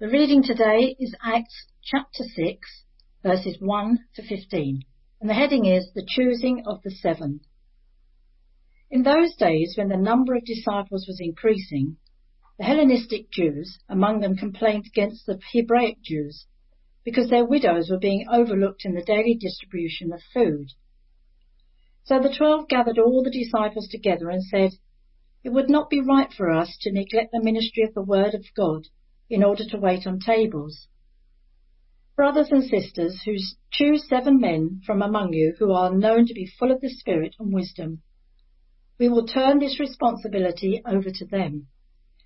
The reading today is Acts chapter 6, verses 1 to 15, and the heading is The Choosing of the Seven. In those days, when the number of disciples was increasing, the Hellenistic Jews among them complained against the Hebraic Jews because their widows were being overlooked in the daily distribution of food. So the twelve gathered all the disciples together and said, It would not be right for us to neglect the ministry of the word of God in order to wait on tables. Brothers and sisters, who choose seven men from among you who are known to be full of the Spirit and wisdom. We will turn this responsibility over to them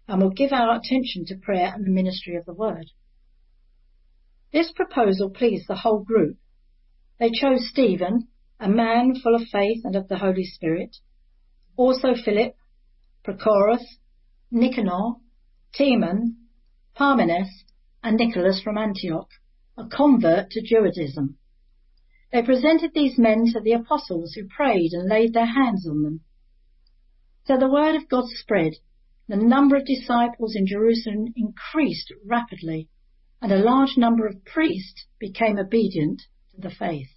and will give our attention to prayer and the ministry of the word. This proposal pleased the whole group. They chose Stephen, a man full of faith and of the Holy Spirit, also Philip, Prochorus, Nicanor, Timon, Parmenas, and Nicholas from Antioch, a convert to Judaism. They presented these men to the apostles who prayed and laid their hands on them. So the word of God spread. The number of disciples in Jerusalem increased rapidly, and a large number of priests became obedient to the faith.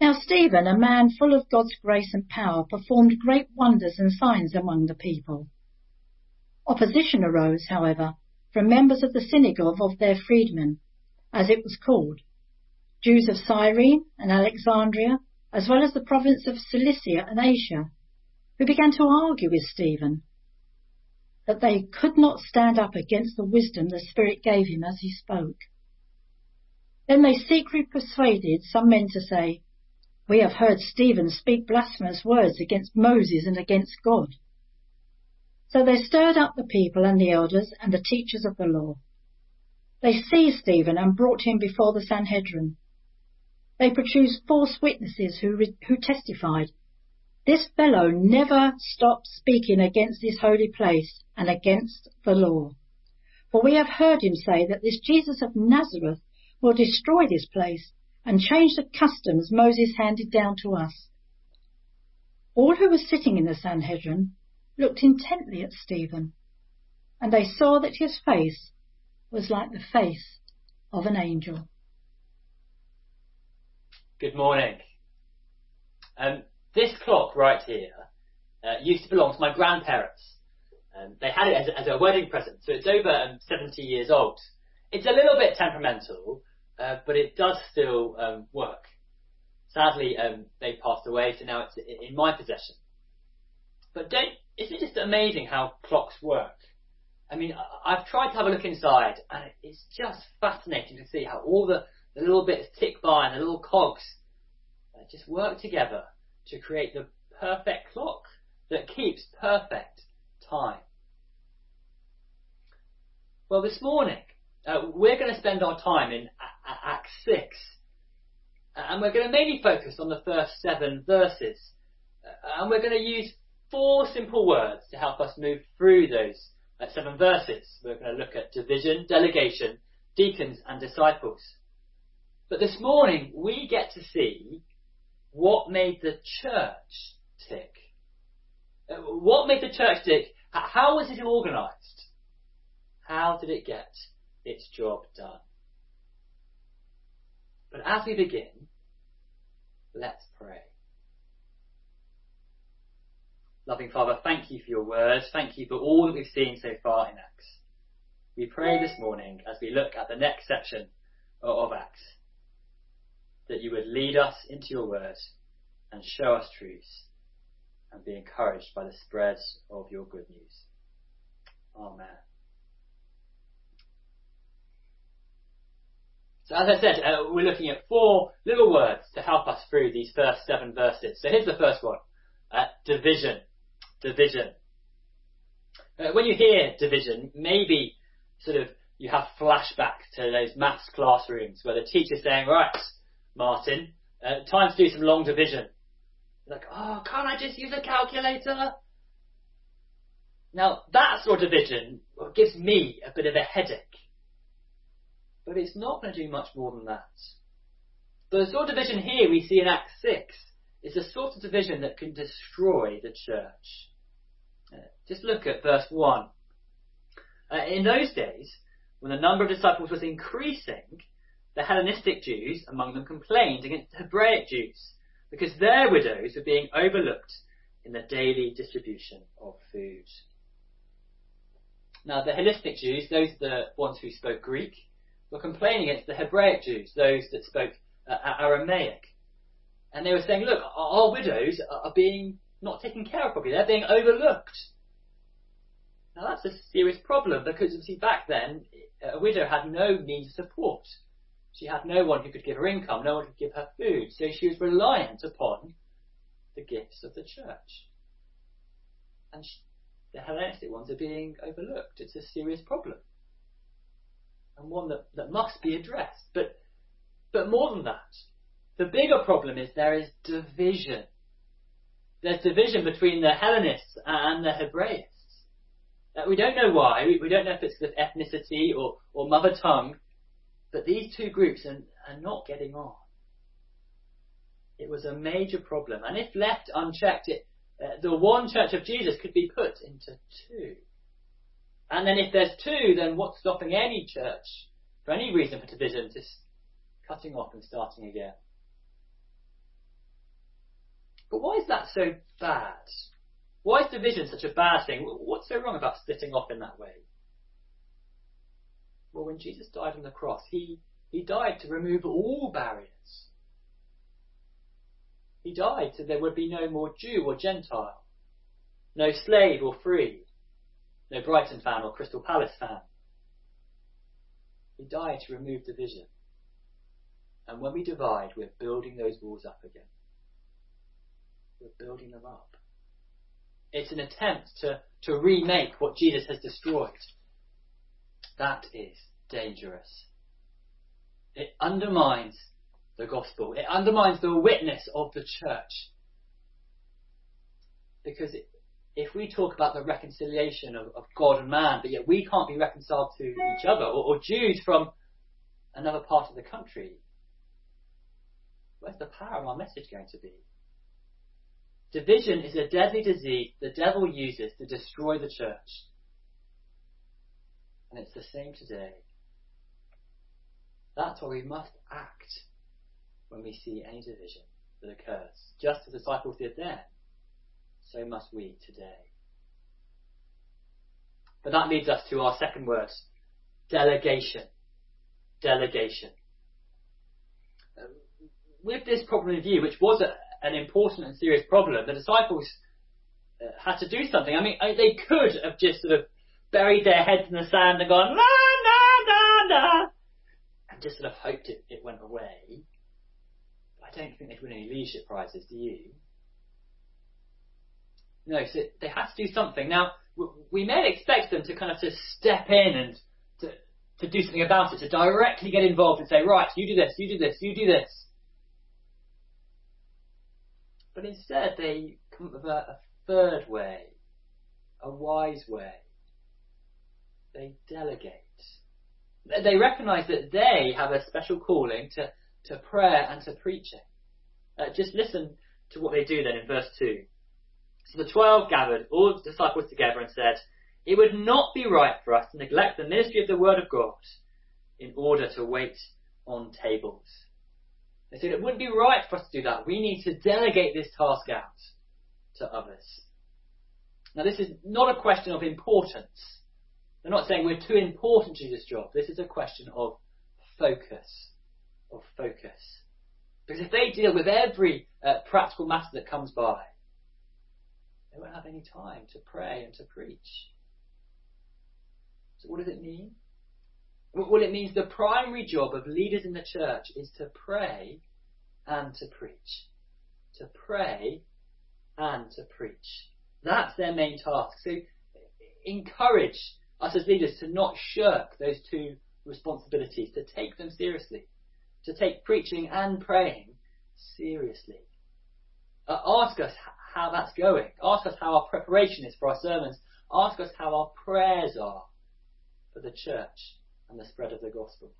Now Stephen, a man full of God's grace and power, performed great wonders and signs among the people. Opposition arose, however, from members of the synagogue of their freedmen, as it was called, Jews of Cyrene and Alexandria, as well as the province of Cilicia and Asia, who began to argue with Stephen that they could not stand up against the wisdom the Spirit gave him as he spoke. Then they secretly persuaded some men to say, We have heard Stephen speak blasphemous words against Moses and against God. So they stirred up the people and the elders and the teachers of the law. They seized Stephen and brought him before the Sanhedrin. They produced false witnesses who, re- who testified, This fellow never stopped speaking against this holy place and against the law. For we have heard him say that this Jesus of Nazareth will destroy this place and change the customs Moses handed down to us. All who were sitting in the Sanhedrin looked intently at Stephen, and they saw that his face was like the face of an angel. Good morning. Um, this clock right here uh, used to belong to my grandparents. Um, they had it as a, as a, wedding present, so it's over um, 70 years old. It's a little bit temperamental, uh, but it does still um, work. Sadly, um, they passed away, so now it's in my possession. But don't isn't it just amazing how clocks work? I mean, I've tried to have a look inside, and it's just fascinating to see how all the, the little bits tick by and the little cogs uh, just work together to create the perfect clock that keeps perfect time. Well, this morning, uh, we're going to spend our time in Acts 6, and we're going to mainly focus on the first seven verses, uh, and we're going to use four simple words to help us move through those uh, seven verses. We're going to look at division, delegation, deacons, and disciples. But this morning, we get to see what made the church tick. Uh, what made the church tick? How was it organised? How did it get its job done? But as we begin, let's pray. Loving Father, thank you for your words. Thank you for all that we've seen so far in Acts. We pray this morning as we look at the next section of Acts that you would lead us into your word and show us truths and be encouraged by the spread of your good news. Amen. So as I said, uh, we're looking at four little words to help us through these first seven verses. So here's the first one. Uh, division division. Uh, when you hear division, maybe sort of you have flashback to those maths classrooms where the teacher's saying, right, Martin, uh, time to do some long division. Like, oh, can't I just use a calculator? Now, that sort of division gives me a bit of a headache. But it's not going to do much more than that. The sort of division here we see in Acts 6 is the sort of division that can destroy the church. Just look at verse 1. Uh, in those days, when the number of disciples was increasing, the Hellenistic Jews among them complained against the Hebraic Jews because their widows were being overlooked in the daily distribution of food. Now, the Hellenistic Jews, those the ones who spoke Greek, were complaining against the Hebraic Jews, those that spoke uh, Aramaic. And they were saying, look, our widows are being not taken care of properly. They're being overlooked. Now that's a serious problem because, you see, back then, a widow had no means of support. She had no one who could give her income, no one who could give her food, so she was reliant upon the gifts of the church. And she, the Hellenistic ones are being overlooked. It's a serious problem. And one that, that must be addressed. But, but more than that, the bigger problem is there is division. There's division between the Hellenists and the Hebraists. We don't know why. We, we, don't know if it's because of ethnicity or, or mother tongue. But these two groups are, are not getting on. It was a major problem. And if left unchecked, it, uh, the one church of Jesus could be put into two. And then if there's two, then what's stopping any church, for any reason for division, just cutting off and starting again? But why is that so bad? Why is division such a bad thing? What's so wrong about splitting off in that way? Well, when Jesus died on the cross, he, he died to remove all barriers. He died so there would be no more Jew or Gentile, no slave or free, no Brighton fan or Crystal Palace fan. He died to remove division. And when we divide, we're building those walls up again. We're building them up. It's an attempt to, to remake what Jesus has destroyed. That is dangerous. It undermines the gospel. It undermines the witness of the church. Because it, if we talk about the reconciliation of, of, God and man, but yet we can't be reconciled to each other, or, or Jews from another part of the country, where's the power of our message going to be? Division is a deadly disease the devil uses to destroy the church. And it's the same today. That's why we must act when we see any division that occurs. Just as the disciples did then, so must we today. But that leads us to our second word delegation. Delegation. Um, with this problem in view, which was a, an important and serious problem, the disciples uh, had to do something. I mean, they could have just sort of buried their heads in the sand and gone, la, la, la, la, and just sort of hoped it, it went away. But I don't think they'd win any leadership prizes, do you? No, so they had to do something. Now, we may expect them to kind of just step in and to, to do something about it, to directly get involved and say, right, you do this, you do this, you do this. But instead, they come a third way, a wise way they delegate. They recognize that they have a special calling to, to prayer and to preaching. Uh, just listen to what they do then in verse 2. So the twelve gathered all the disciples together and said, It would not be right for us to neglect the ministry of the word of God in order to wait on tables. They said it wouldn't be right for us to do that. We need to delegate this task out to others. Now this is not a question of importance. They're not saying we're too important to do this job. This is a question of focus. Of focus. Because if they deal with every uh, practical matter that comes by, they won't have any time to pray and to preach. So what does it mean? Well, it means the primary job of leaders in the church is to pray and to preach. To pray and to preach. That's their main task. So encourage us as leaders to not shirk those two responsibilities, to take them seriously, to take preaching and praying seriously. Uh, ask us how that's going. Ask us how our preparation is for our sermons. Ask us how our prayers are for the church and the spread of the gospel.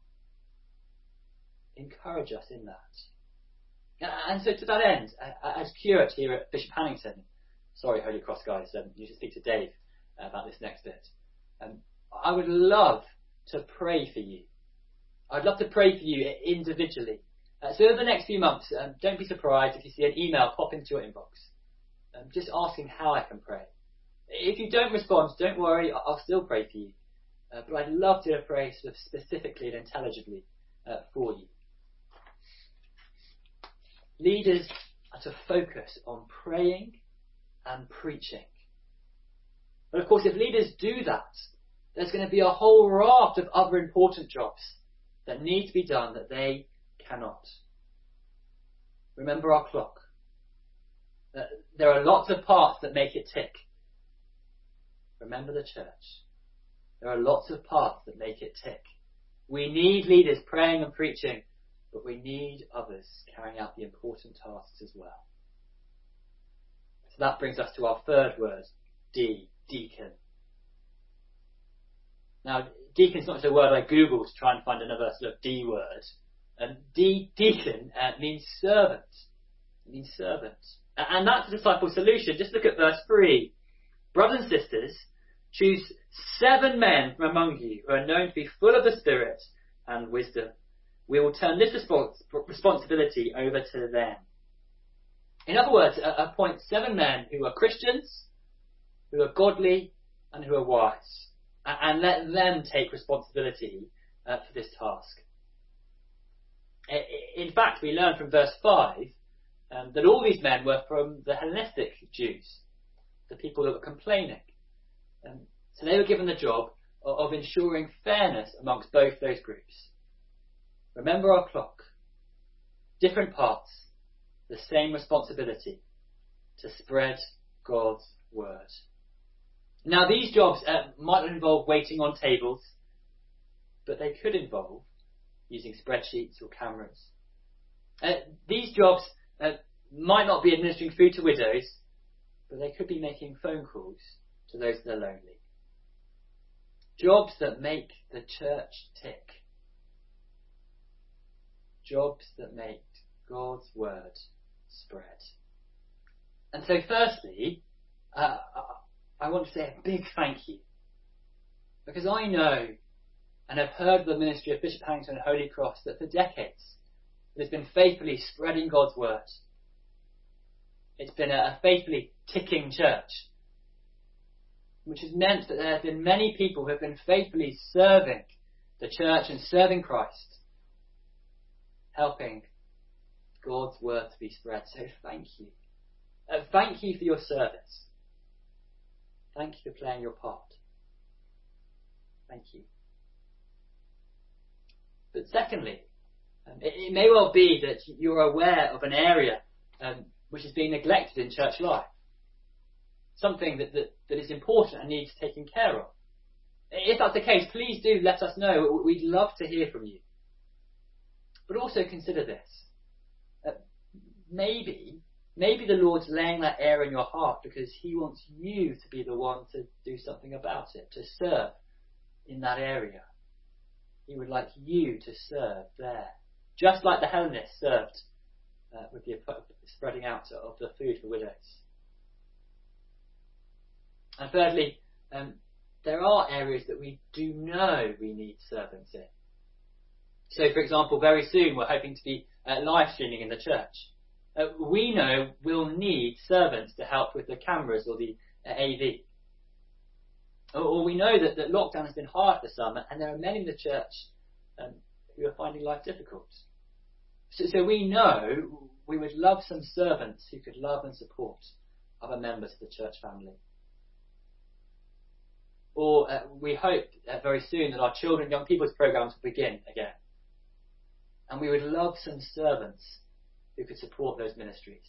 Encourage us in that. And so to that end, as curate here at Bishop Hannington, sorry Holy Cross guys, um, you should speak to Dave about this next bit. Um, I would love to pray for you. I'd love to pray for you individually. Uh, so over the next few months, um, don't be surprised if you see an email pop into your inbox, um, just asking how I can pray. If you don't respond, don't worry, I'll still pray for you. Uh, but I'd love to pray sort of specifically and intelligibly uh, for you. Leaders are to focus on praying and preaching. But of course, if leaders do that, there's going to be a whole raft of other important jobs that need to be done that they cannot. Remember our clock. Uh, there are lots of parts that make it tick. Remember the church. There are lots of parts that make it tick. We need leaders praying and preaching, but we need others carrying out the important tasks as well. So that brings us to our third word, D, deacon. Now, deacon is not just a word I googled to try and find another sort of D word. And de- deacon uh, means servant. It means servant. And that's the disciple solution. Just look at verse 3. Brothers and sisters, choose seven men from among you who are known to be full of the Spirit and wisdom. We will turn this respons- responsibility over to them. In other words, appoint seven men who are Christians, who are godly, and who are wise, and let them take responsibility uh, for this task. In fact, we learn from verse 5 um, that all these men were from the Hellenistic Jews, the people that were complaining. Um, so they were given the job of, ensuring fairness amongst both those groups. Remember our clock. Different parts, the same responsibility to spread God's word. Now these jobs uh, might involve waiting on tables, but they could involve using spreadsheets or cameras. Uh, these jobs uh, might not be administering food to widows, but they could be making phone calls to those that are lonely. Jobs that make the church tick. Jobs that make God's word spread. And so, firstly, uh, I want to say a big thank you. Because I know and have heard the ministry of Bishop Hannington and Holy Cross that for decades it has been faithfully spreading God's word. It's been a, faithfully ticking church, which has meant that there have been many people who have been faithfully serving the church and serving Christ, helping God's word to be spread. So thank you. Uh, thank you for your service. Thank you for playing your part. Thank you. But secondly, um, it, it, may well be that you're aware of an area um, which is being neglected in church life. Something that, that, that is important and needs taking care of. If that's the case, please do let us know. We'd love to hear from you. But also consider this. Uh, maybe, maybe the Lord's laying that area in your heart because He wants you to be the one to do something about it, to serve in that area. He would like you to serve there. Just like the Hellenists served uh, with the spreading out of the food for widows. And thirdly, um, there are areas that we do know we need servants in. So, for example, very soon we're hoping to be uh, live streaming in the church. Uh, we know we'll need servants to help with the cameras or the uh, AV. Or, or, we know that, that lockdown has been hard for some, and there are many in the church um, who are finding life difficult. So, so we know we would love some servants who could love and support other members of the church family. Or uh, we hope very soon that our children young people's programs will begin again. And we would love some servants who could support those ministries.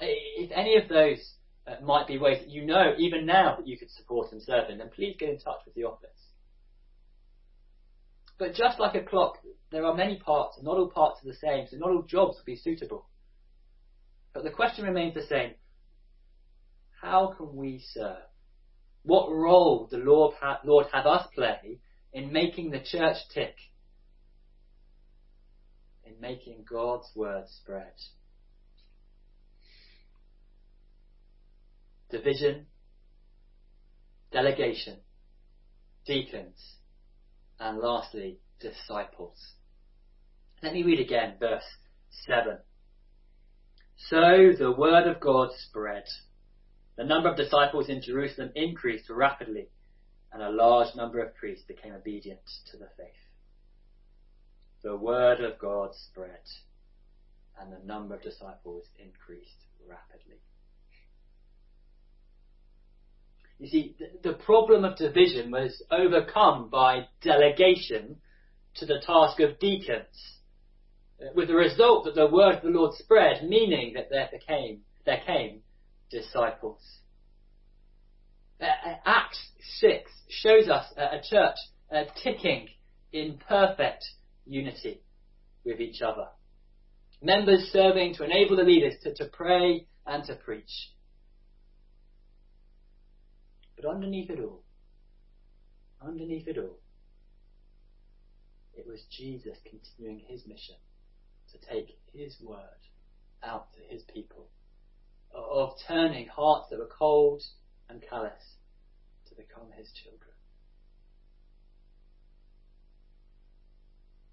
If any of those uh, might be ways that you know even now that you could support and serve in, then please get in touch with the office. But just like a clock, there are many parts, and not all parts are the same, so not all jobs will be suitable. But the question remains the same. How can we serve? What role the Lord, Lord have us play in making the church tick? In making God's word spread? Division, delegation, deacons, and lastly, disciples. Let me read again verse 7. So the word of God spread. The number of disciples in Jerusalem increased rapidly, and a large number of priests became obedient to the faith. The word of God spread, and the number of disciples increased rapidly. You see, the problem of division was overcome by delegation to the task of deacons, with the result that the word of the Lord spread, meaning that there became, there came disciples. Uh, Acts 6 shows us a church uh, ticking in perfect unity with each other. Members serving to enable the leaders to, to pray and to preach. But underneath it all, underneath it all, it was Jesus continuing his mission to take his word out to his people, of turning hearts that were cold and callous to become his children.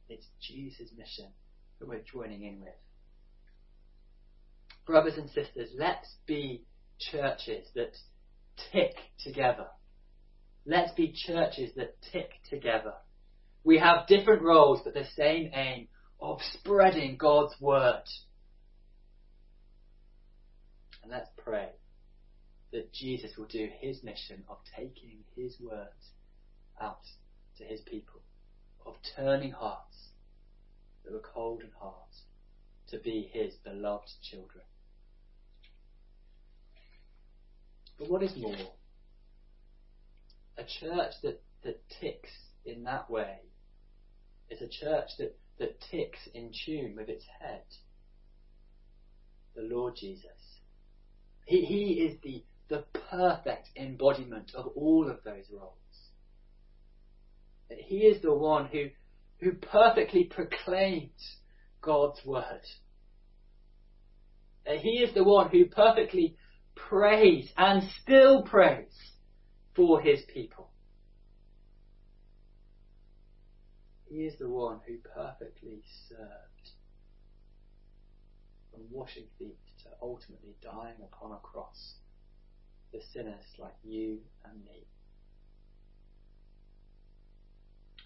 It's Jesus' mission that we're joining in with. Brothers and sisters, let's be churches that tick together. Let's be churches that tick together. We have different roles, but the same aim of spreading God's word. And let's pray that Jesus will do his mission of taking his word out to his people, of turning hearts that were cold and hard to be his beloved children. But what is more? A church that, that ticks in that way is a church that, that ticks in tune with its head, the Lord Jesus. He, he is the, the perfect embodiment of all of those roles. He is the one who, who perfectly proclaims God's word. He is the one who perfectly prays and still prays for his people. He is the one who perfectly served from washing feet to ultimately dying upon a cross for sinners like you and me.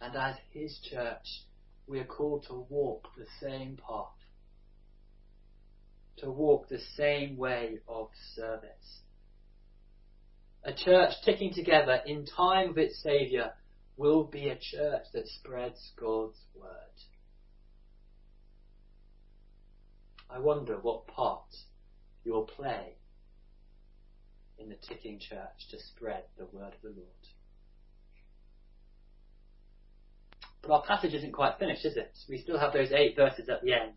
And as his church, we are called to walk the same path to walk the same way of service. A church ticking together in time with its Saviour will be a church that spreads God's word. I wonder what part you'll play in the ticking church to spread the word of the Lord. But our passage isn't quite finished, is it? We still have those eight verses at the end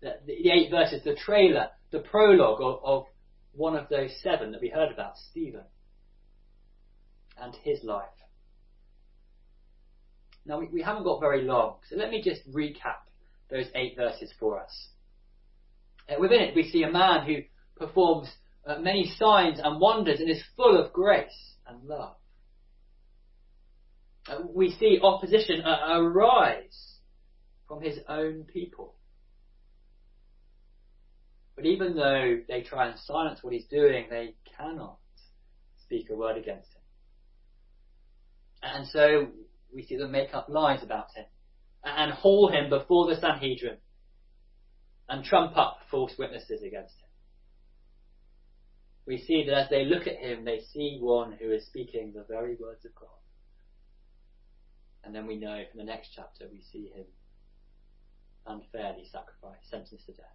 the, the eight verses, the trailer, the prologue of, of one of those seven that we heard about, Stephen, and his life. Now, we, we haven't got very long, so let me just recap those eight verses for us. Uh, within it, we see a man who performs uh, many signs and wonders and is full of grace and love. Uh, we see opposition uh, arise from his own people. But even though they try and silence what he's doing, they cannot speak a word against him. And so we see them make up lies about him and haul him before the Sanhedrin and trump up false witnesses against him. We see that as they look at him, they see one who is speaking the very words of God. And then we know from the next chapter we see him unfairly sacrificed, sentenced to death.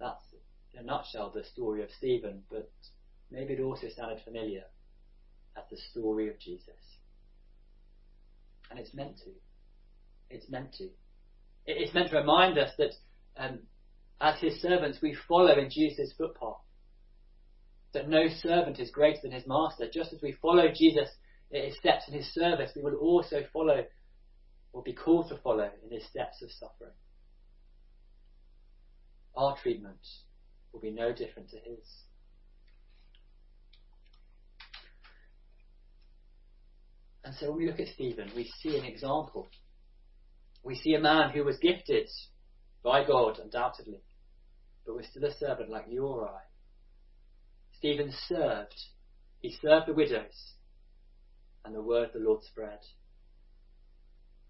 That's, in a nutshell, the story of Stephen, but maybe it also sounded familiar as the story of Jesus. And it's meant to. It's meant to. It's meant to remind us that um, as his servants we follow in Jesus' footpath. That no servant is greater than his master. Just as we follow Jesus in his steps in his service, we will also follow or be called to follow in his steps of suffering our treatment will be no different to his. And so when we look at Stephen, we see an example. We see a man who was gifted by God, undoubtedly, but was still a servant like you or I. Stephen served. He served the widows, and the word of the Lord spread.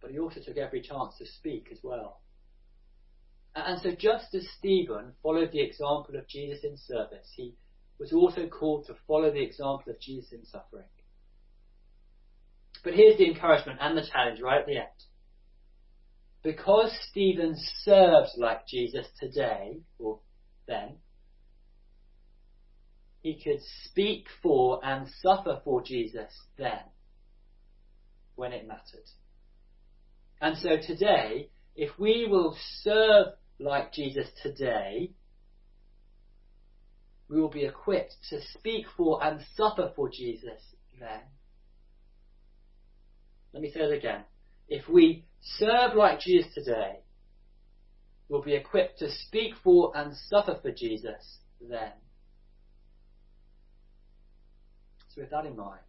But he also took every chance to speak as well. And so just as Stephen followed the example of Jesus in service, he was also called to follow the example of Jesus in suffering. But here's the encouragement and the challenge right at the end. Because Stephen served like Jesus today, or then, he could speak for and suffer for Jesus then, when it mattered. And so today, if we will serve like Jesus today, we will be equipped to speak for and suffer for Jesus then. Let me say it again. If we serve like Jesus today, we'll be equipped to speak for and suffer for Jesus then. So with that in mind,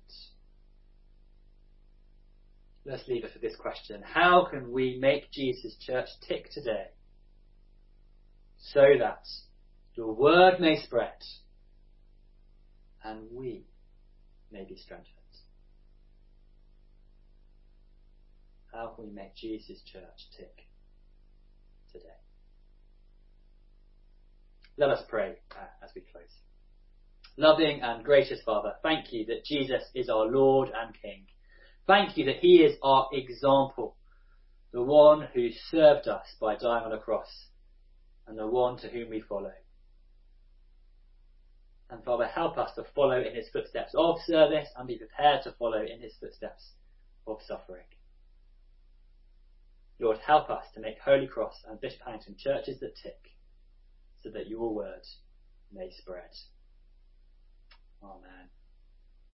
let's leave it for this question. How can we make Jesus' church tick today so that the word may spread and we may be strengthened? How can we make Jesus' church tick today? Let us pray uh, as we close. Loving and gracious Father, thank you that Jesus is our Lord and King. Thank you that He is our example, the one who served us by dying on a cross, and the one to whom we follow. And Father, help us to follow in His footsteps of service and be prepared to follow in His footsteps of suffering. Lord, help us to make Holy Cross and Bishop Hannington churches that tick, so that your word may spread. Amen.